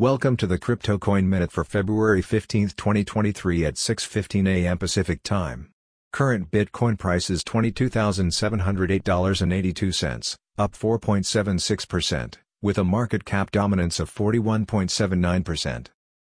Welcome to the Crypto Coin Minute for February 15, 2023 at 6:15 a.m. Pacific Time. Current Bitcoin price is $22,708.82, up 4.76%, with a market cap dominance of 41.79%.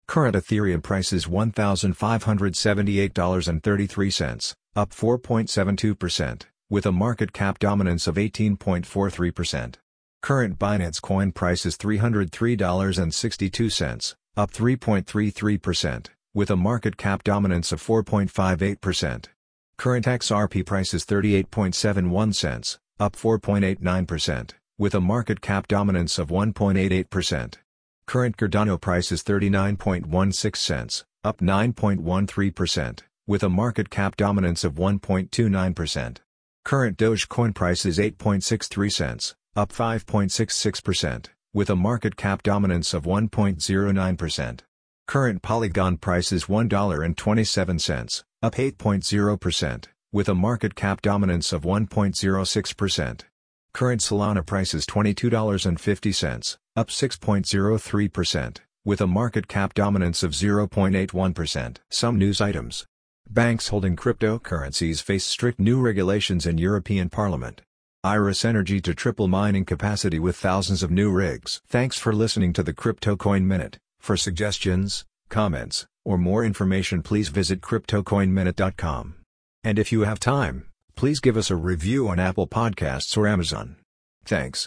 Current Ethereum price is $1,578.33, up 4.72%, with a market cap dominance of 18.43%. Current Binance Coin price is $303.62, up 3.33%, with a market cap dominance of 4.58%. Current XRP price is 38.71 cents, up 4.89%, with a market cap dominance of 1.88%. Current Cardano price is 39.16 cents, up 9.13%, with a market cap dominance of 1.29%. Current Dogecoin price is 8.63 cents, up 5.66%, with a market cap dominance of 1.09%. Current Polygon price is $1.27, up 8.0%, with a market cap dominance of 1.06%. Current Solana price is $22.50, up 6.03%, with a market cap dominance of 0.81%. Some news items. Banks holding cryptocurrencies face strict new regulations in European Parliament. Iris Energy to triple mining capacity with thousands of new rigs. Thanks for listening to the Crypto Coin Minute. For suggestions, comments, or more information please visit CryptoCoinMinute.com. And if you have time, please give us a review on Apple Podcasts or Amazon. Thanks.